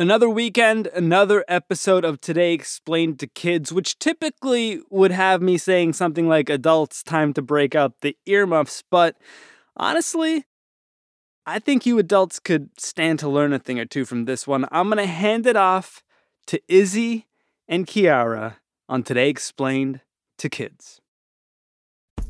Another weekend, another episode of Today Explained to Kids, which typically would have me saying something like adults, time to break out the earmuffs, but honestly, I think you adults could stand to learn a thing or two from this one. I'm going to hand it off to Izzy and Kiara on Today Explained to Kids.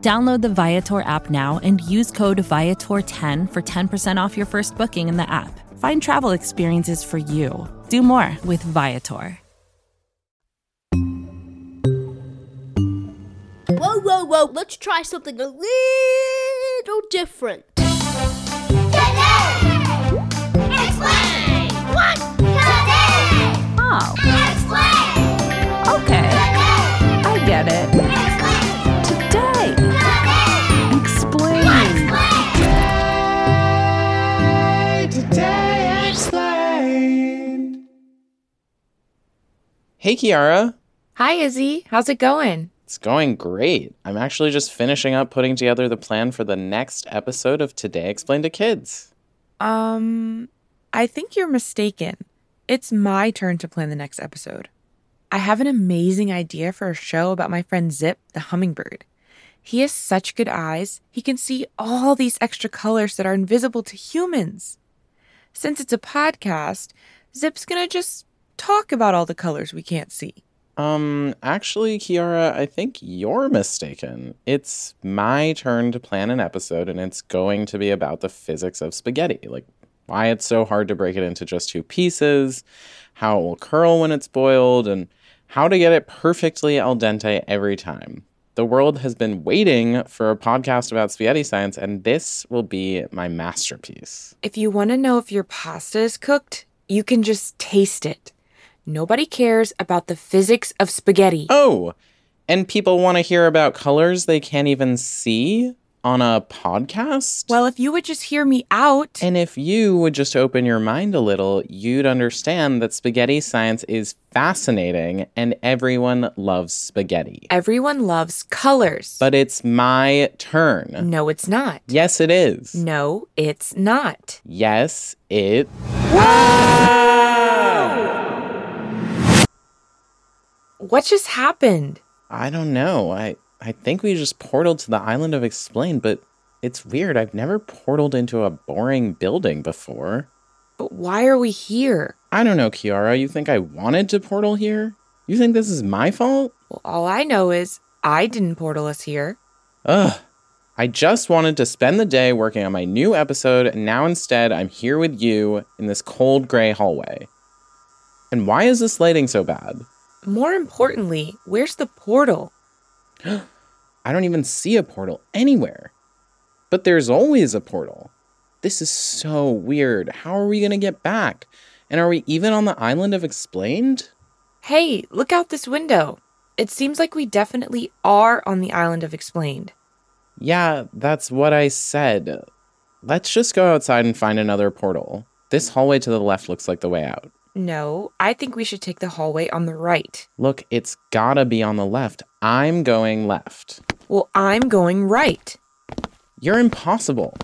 Download the Viator app now and use code Viator10 for 10% off your first booking in the app. Find travel experiences for you. Do more with Viator. Whoa, whoa, whoa, let's try something a little different. Today! Explain! What? Today! Oh, Explain! okay. Today! I get it. Hey, Kiara. Hi, Izzy. How's it going? It's going great. I'm actually just finishing up putting together the plan for the next episode of Today Explained to Kids. Um, I think you're mistaken. It's my turn to plan the next episode. I have an amazing idea for a show about my friend Zip, the hummingbird. He has such good eyes, he can see all these extra colors that are invisible to humans. Since it's a podcast, Zip's gonna just talk about all the colors we can't see. Um, actually, Kiara, I think you're mistaken. It's my turn to plan an episode, and it's going to be about the physics of spaghetti. Like, why it's so hard to break it into just two pieces, how it will curl when it's boiled, and how to get it perfectly al dente every time. The world has been waiting for a podcast about spaghetti science, and this will be my masterpiece. If you want to know if your pasta is cooked, you can just taste it. Nobody cares about the physics of spaghetti. Oh, and people want to hear about colors they can't even see on a podcast? Well, if you would just hear me out. and if you would just open your mind a little, you'd understand that spaghetti science is fascinating and everyone loves spaghetti. Everyone loves colors. But it's my turn. no, it's not. Yes, it is. No, it's not. Yes, it. What just happened? I don't know. I I think we just portaled to the island of Explain, but it's weird. I've never portaled into a boring building before. But why are we here? I don't know, Kiara. You think I wanted to portal here? You think this is my fault? Well, all I know is I didn't portal us here. Ugh. I just wanted to spend the day working on my new episode, and now instead I'm here with you in this cold gray hallway. And why is this lighting so bad? More importantly, where's the portal? I don't even see a portal anywhere. But there's always a portal. This is so weird. How are we gonna get back? And are we even on the island of Explained? Hey, look out this window. It seems like we definitely are on the island of Explained. Yeah, that's what I said. Let's just go outside and find another portal. This hallway to the left looks like the way out. No, I think we should take the hallway on the right. Look, it's gotta be on the left. I'm going left. Well, I'm going right. You're impossible.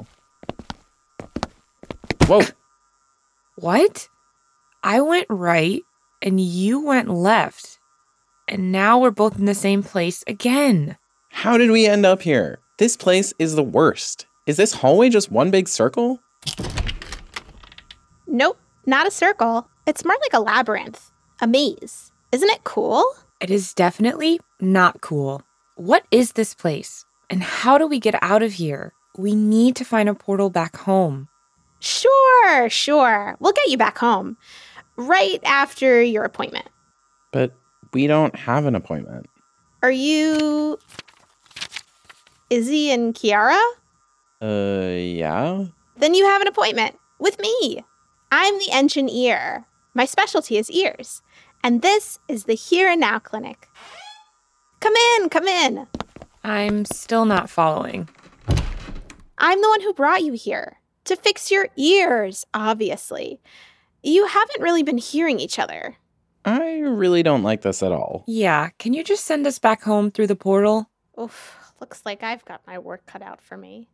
Whoa, What? I went right and you went left. And now we're both in the same place again. how did we end up here? This place is the worst. Is this hallway just one big circle? Nope, not a circle. It's more like a labyrinth, a maze. Isn't it cool? It is definitely not cool. What is this place? And how do we get out of here? We need to find a portal back home. Sure, sure. We'll get you back home right after your appointment. But we don't have an appointment. Are you Izzy and Kiara? Uh, yeah? Then you have an appointment with me. I'm the engineer. My specialty is ears. And this is the Here and Now Clinic. Come in, come in. I'm still not following. I'm the one who brought you here to fix your ears, obviously. You haven't really been hearing each other. I really don't like this at all. Yeah, can you just send us back home through the portal? Oof, looks like I've got my work cut out for me.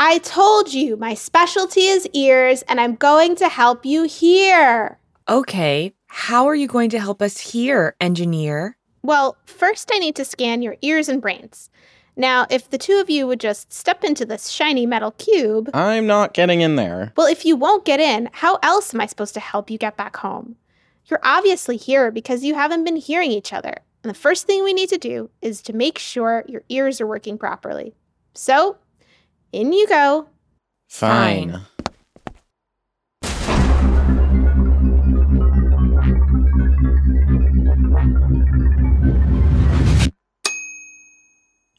I told you my specialty is ears, and I'm going to help you hear. Okay, how are you going to help us here, engineer? Well, first I need to scan your ears and brains. Now, if the two of you would just step into this shiny metal cube. I'm not getting in there. Well, if you won't get in, how else am I supposed to help you get back home? You're obviously here because you haven't been hearing each other. And the first thing we need to do is to make sure your ears are working properly. So, in you go. Fine. Fine.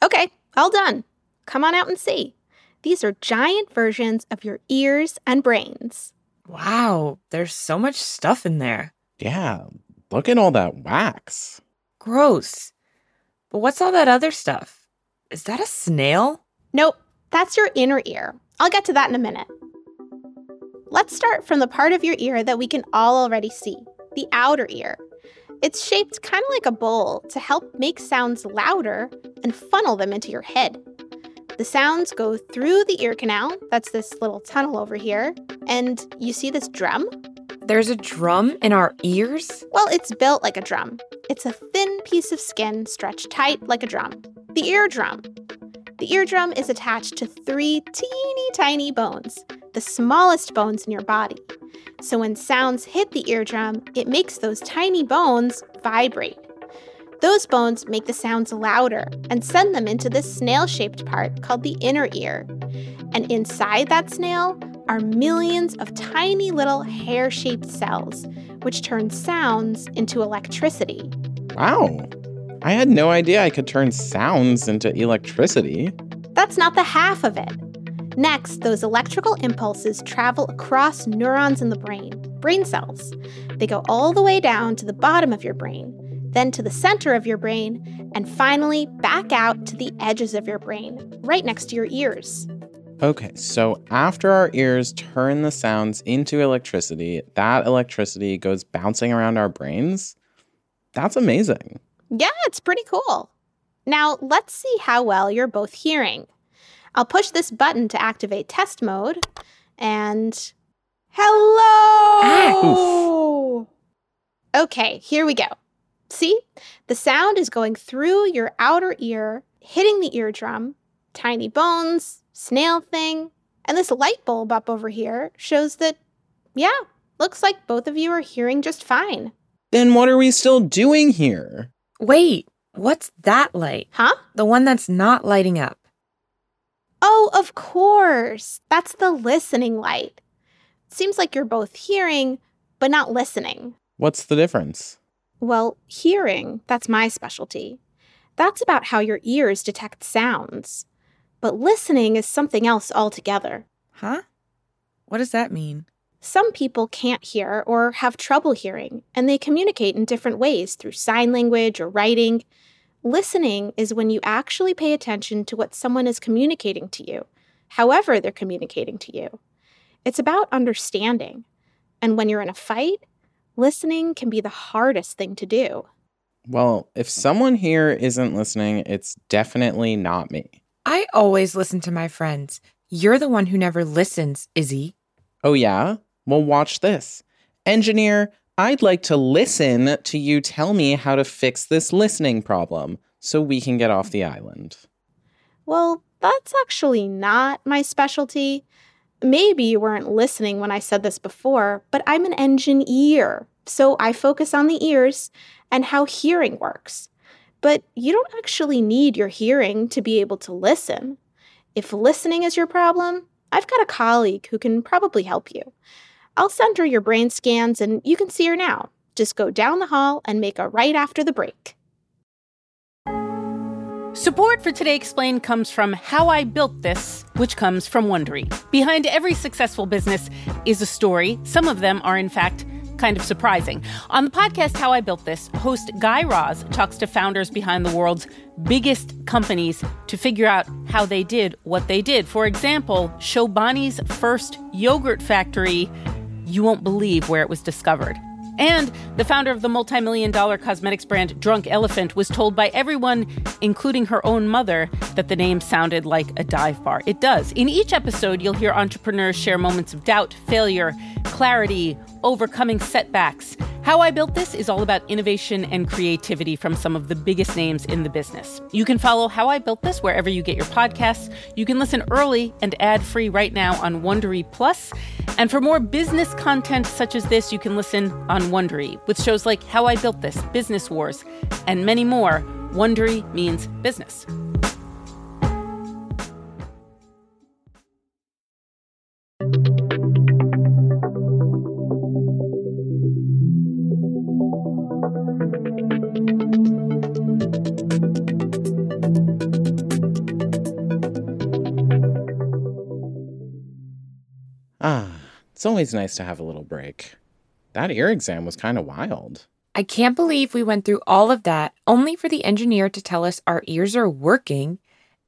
Okay, all done. Come on out and see. These are giant versions of your ears and brains. Wow, there's so much stuff in there. Yeah, look at all that wax. Gross. But what's all that other stuff? Is that a snail? Nope, that's your inner ear. I'll get to that in a minute. Let's start from the part of your ear that we can all already see the outer ear. It's shaped kind of like a bowl to help make sounds louder and funnel them into your head. The sounds go through the ear canal, that's this little tunnel over here, and you see this drum? There's a drum in our ears? Well, it's built like a drum. It's a thin piece of skin stretched tight like a drum. The eardrum. The eardrum is attached to three teeny tiny bones, the smallest bones in your body. So when sounds hit the eardrum, it makes those tiny bones vibrate. Those bones make the sounds louder and send them into this snail shaped part called the inner ear. And inside that snail are millions of tiny little hair shaped cells, which turn sounds into electricity. Wow. I had no idea I could turn sounds into electricity. That's not the half of it. Next, those electrical impulses travel across neurons in the brain, brain cells. They go all the way down to the bottom of your brain, then to the center of your brain, and finally back out to the edges of your brain, right next to your ears. Okay, so after our ears turn the sounds into electricity, that electricity goes bouncing around our brains. That's amazing. Yeah, it's pretty cool. Now, let's see how well you're both hearing. I'll push this button to activate test mode, and hello! Ah, Okay, here we go. See? The sound is going through your outer ear, hitting the eardrum, tiny bones, snail thing, and this light bulb up over here shows that, yeah, looks like both of you are hearing just fine. Then what are we still doing here? Wait, what's that light? Huh? The one that's not lighting up. Oh, of course. That's the listening light. Seems like you're both hearing, but not listening. What's the difference? Well, hearing, that's my specialty. That's about how your ears detect sounds. But listening is something else altogether. Huh? What does that mean? Some people can't hear or have trouble hearing, and they communicate in different ways through sign language or writing. Listening is when you actually pay attention to what someone is communicating to you, however they're communicating to you. It's about understanding. And when you're in a fight, listening can be the hardest thing to do. Well, if someone here isn't listening, it's definitely not me. I always listen to my friends. You're the one who never listens, Izzy. Oh, yeah? Well, watch this. Engineer, I'd like to listen to you tell me how to fix this listening problem so we can get off the island. Well, that's actually not my specialty. Maybe you weren't listening when I said this before, but I'm an engineer, so I focus on the ears and how hearing works. But you don't actually need your hearing to be able to listen. If listening is your problem, I've got a colleague who can probably help you. I'll send her your brain scans and you can see her now. Just go down the hall and make a right after the break. Support for Today Explained comes from How I Built This, which comes from Wondery. Behind every successful business is a story. Some of them are, in fact, kind of surprising. On the podcast How I Built This, host Guy Raz talks to founders behind the world's biggest companies to figure out how they did what they did. For example, Chobani's first yogurt factory, you won't believe where it was discovered. And the founder of the multi million dollar cosmetics brand Drunk Elephant was told by everyone, including her own mother, that the name sounded like a dive bar. It does. In each episode, you'll hear entrepreneurs share moments of doubt, failure, clarity, overcoming setbacks. How I Built This is all about innovation and creativity from some of the biggest names in the business. You can follow How I Built This wherever you get your podcasts. You can listen early and ad free right now on Wondery Plus. And for more business content such as this, you can listen on Wondery with shows like How I Built This, Business Wars, and many more. Wondery means business. It's always nice to have a little break. That ear exam was kind of wild. I can't believe we went through all of that only for the engineer to tell us our ears are working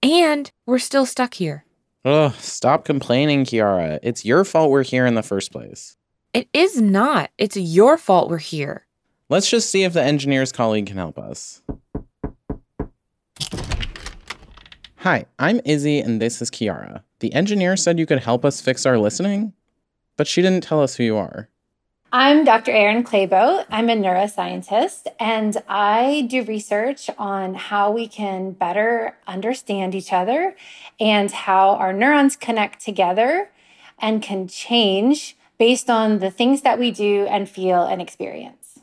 and we're still stuck here. Ugh, stop complaining, Kiara. It's your fault we're here in the first place. It is not. It's your fault we're here. Let's just see if the engineer's colleague can help us. Hi, I'm Izzy and this is Kiara. The engineer said you could help us fix our listening, but she didn't tell us who you are. I'm Dr. Erin Clabough. I'm a neuroscientist and I do research on how we can better understand each other and how our neurons connect together and can change based on the things that we do and feel and experience.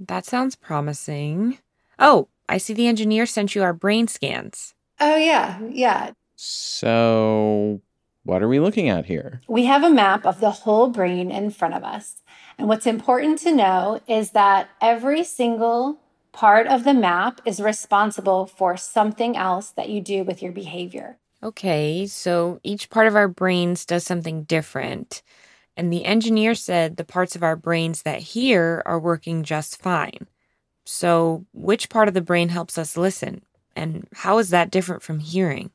That sounds promising. Oh, I see the engineer sent you our brain scans. Oh, yeah, yeah. So, what are we looking at here? We have a map of the whole brain in front of us. And what's important to know is that every single part of the map is responsible for something else that you do with your behavior. Okay, so each part of our brains does something different. And the engineer said the parts of our brains that hear are working just fine. So, which part of the brain helps us listen? And how is that different from hearing?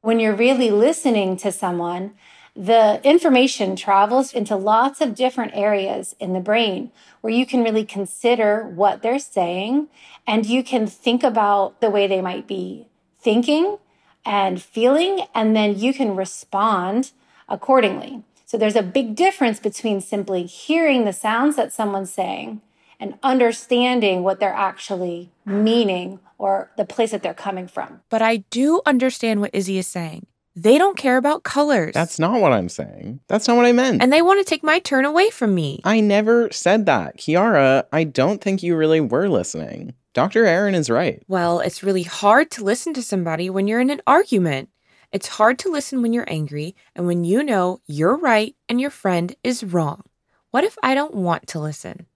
When you're really listening to someone, the information travels into lots of different areas in the brain where you can really consider what they're saying and you can think about the way they might be thinking and feeling, and then you can respond accordingly. So there's a big difference between simply hearing the sounds that someone's saying and understanding what they're actually meaning or the place that they're coming from. But I do understand what Izzy is saying. They don't care about colors. That's not what I'm saying. That's not what I meant. and they want to take my turn away from me. I never said that. Kiara, I don't think you really were listening. Dr. Erin is right. Well, it's really hard to listen to somebody when you're in an argument. It's hard to listen when you're angry and when you know you're right and your friend is wrong. What if I don't want to listen?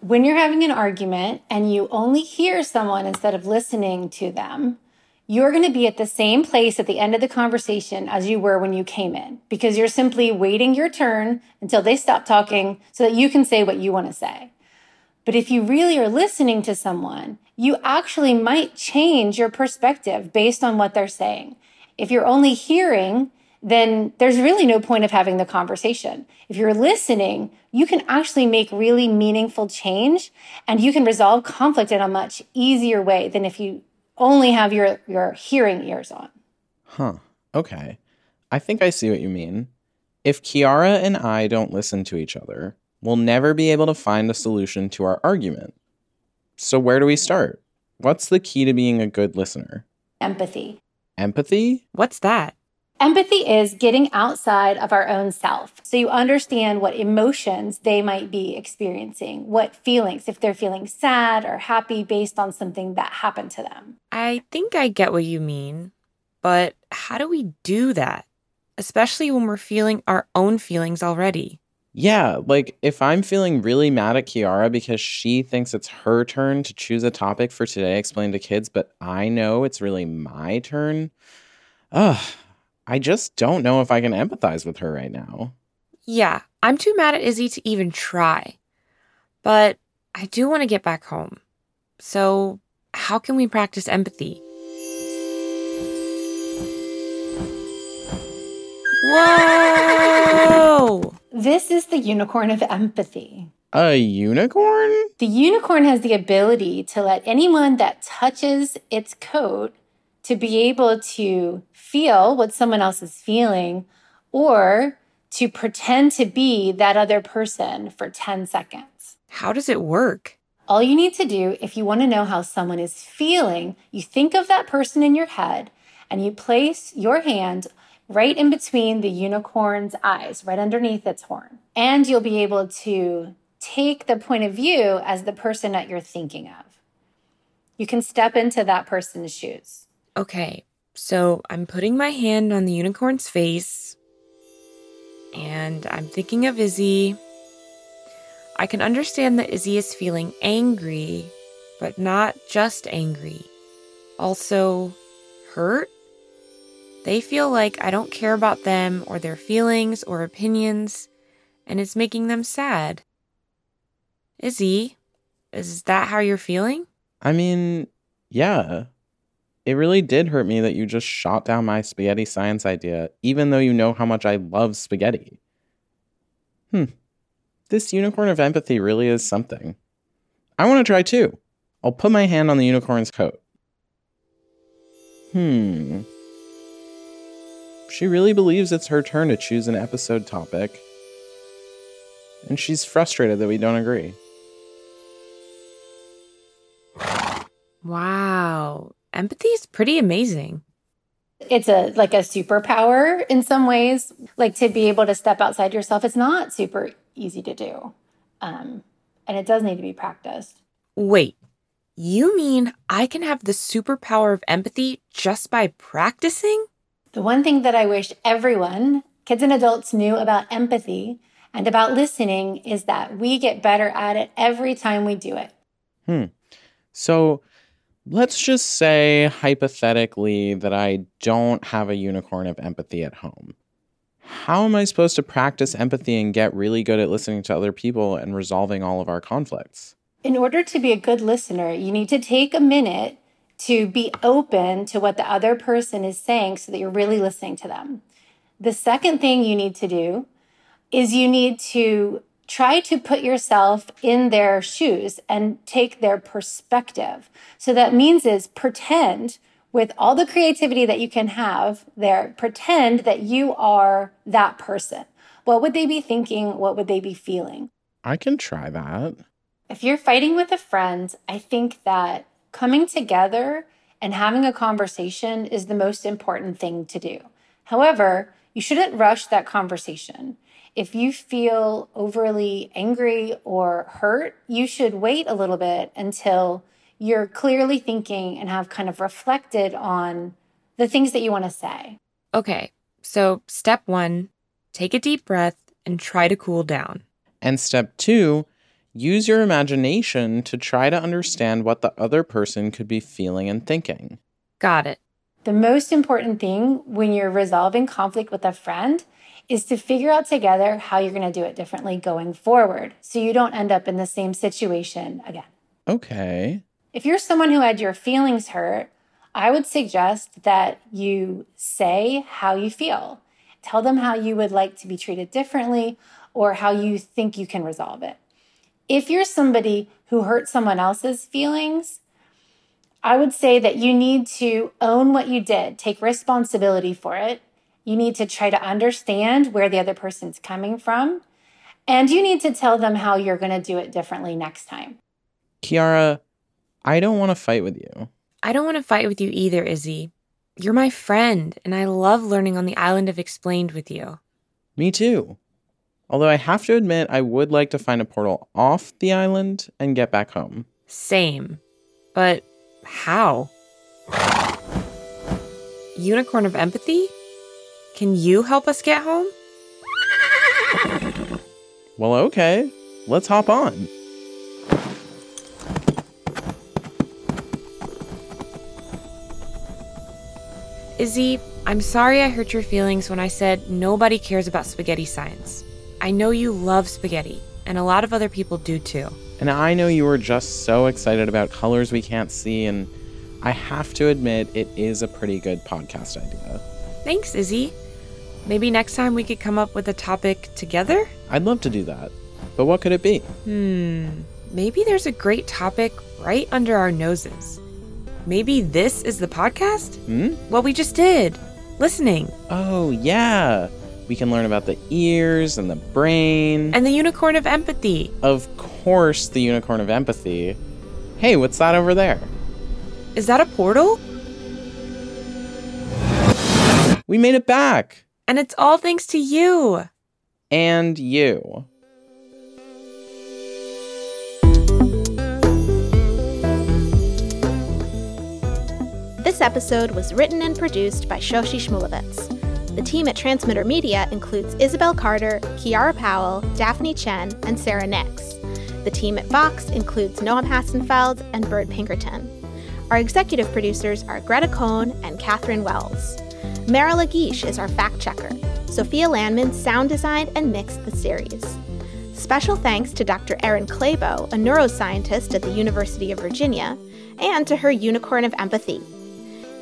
When you're having an argument and you only hear someone instead of listening to them, you're going to be at the same place at the end of the conversation as you were when you came in because you're simply waiting your turn until they stop talking so that you can say what you want to say. But if you really are listening to someone, you actually might change your perspective based on what they're saying. If you're only hearing, then there's really no point of having the conversation. If you're listening, you can actually make really meaningful change and you can resolve conflict in a much easier way than if you only have your, your hearing ears on. Huh. Okay. I think I see what you mean. If Kiara and I don't listen to each other, we'll never be able to find a solution to our argument. So, where do we start? What's the key to being a good listener? Empathy. Empathy? What's that? Empathy is getting outside of our own self. So you understand what emotions they might be experiencing, what feelings, if they're feeling sad or happy based on something that happened to them. I think I get what you mean, but how do we do that? Especially when we're feeling our own feelings already. Yeah, like if I'm feeling really mad at Kiara because she thinks it's her turn to choose a topic for today explain to kids, but I know it's really my turn. Ugh, I just don't know if I can empathize with her right now. Yeah, I'm too mad at Izzy to even try. But I do want to get back home. So, how can we practice empathy? Whoa! This is the unicorn of empathy. A unicorn? The unicorn has the ability to let anyone that touches its coat to be able to feel what someone else is feeling or to pretend to be that other person for 10 seconds. How does it work? All you need to do if you want to know how someone is feeling, you think of that person in your head and you place your hand right in between the unicorn's eyes, right underneath its horn. And you'll be able to take the point of view as the person that you're thinking of. You can step into that person's shoes. Okay, so I'm putting my hand on the unicorn's face and I'm thinking of Izzy. I can understand that Izzy is feeling angry, but not just angry. Also, hurt. They feel like I don't care about them or their feelings or opinions, and it's making them sad. Izzy, is that how you're feeling? I mean, yeah. It really did hurt me that you just shot down my spaghetti science idea, even though you know how much I love spaghetti. Hmm. This unicorn of empathy really is something. I want to try too. I'll put my hand on the unicorn's coat. Hmm. She really believes it's her turn to choose an episode topic. And she's frustrated that we don't agree. Wow, empathy is pretty amazing. It's a like a superpower in some ways, like to be able to step outside yourself. It's not super easy to do. Um, and it does need to be practiced. Wait, you mean I can have the superpower of empathy just by practicing? The one thing that I wish everyone, kids and adults, knew about empathy and about listening is that we get better at it every time we do it. Hmm. So let's just say hypothetically that I don't have a unicorn of empathy at home. How am I supposed to practice empathy and get really good at listening to other people and resolving all of our conflicts? In order to be a good listener, you need to take a minute to be open to what the other person is saying so that you're really listening to them. The second thing you need to do is you need to try to put yourself in their shoes and take their perspective. So that means is pretend with all the creativity that you can have there, pretend that you are that person. What would they be thinking? What would they be feeling? I can try that. If you're fighting with a friend, I think that coming together and having a conversation is the most important thing to do. However, you shouldn't rush that conversation. If you feel overly angry or hurt, you should wait a little bit until you're clearly thinking and have kind of reflected on the things that you want to say. Okay, so step one take a deep breath and try to cool down. And step two, use your imagination to try to understand what the other person could be feeling and thinking. Got it. The most important thing when you're resolving conflict with a friend is to figure out together how you're going to do it differently going forward so you don't end up in the same situation again. Okay. If you're someone who had your feelings hurt, I would suggest that you say how you feel. Tell them how you would like to be treated differently or how you think you can resolve it. If you're somebody who hurt someone else's feelings, I would say that you need to own what you did, take responsibility for it. You need to try to understand where the other person's coming from. And you need to tell them how you're going to do it differently next time. Kiara, I don't want to fight with you. I don't want to fight with you either, Izzy. You're my friend, and I love learning on the island of Explained with you. Me too. Although I have to admit, I would like to find a portal off the island and get back home. Same. But how? Unicorn of Empathy? Can you help us get home? Well, okay. Let's hop on. Izzy, I'm sorry I hurt your feelings when I said nobody cares about spaghetti science. I know you love spaghetti, and a lot of other people do too. And I know you were just so excited about colors we can't see, and I have to admit, it is a pretty good podcast idea. Thanks, Izzy. Maybe next time we could come up with a topic together? I'd love to do that. But what could it be? Hmm, maybe there's a great topic right under our noses. Maybe this is the podcast? Hmm? What we just did. Listening. Oh, yeah. We can learn about the ears and the brain. And the unicorn of empathy. of course, the unicorn of empathy. Hey, what's that over there? Is that a portal? We made it back! And it's all thanks to you. And you. This episode was written and produced by Shoshi Shmuluvitz. The team at Transmitter Media includes Isabel Carter, Kiara Powell, Daphne Chen, and Sarah Nix. The team at Vox includes Noam Hassenfeld and Bird Pinkerton. Our executive producers are Greta Cohn and Catherine Wells. Mara Lagish is our fact checker. Sophia Landman sound designed and mixed the series. Special thanks to Dr. Erin Clabough, a neuroscientist at the University of Virginia, and to her Unicorn of Empathy.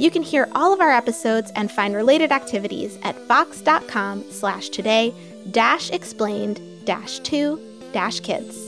You can hear all of our episodes and find related activities at vox.com slash today dash explained dash two dash kids.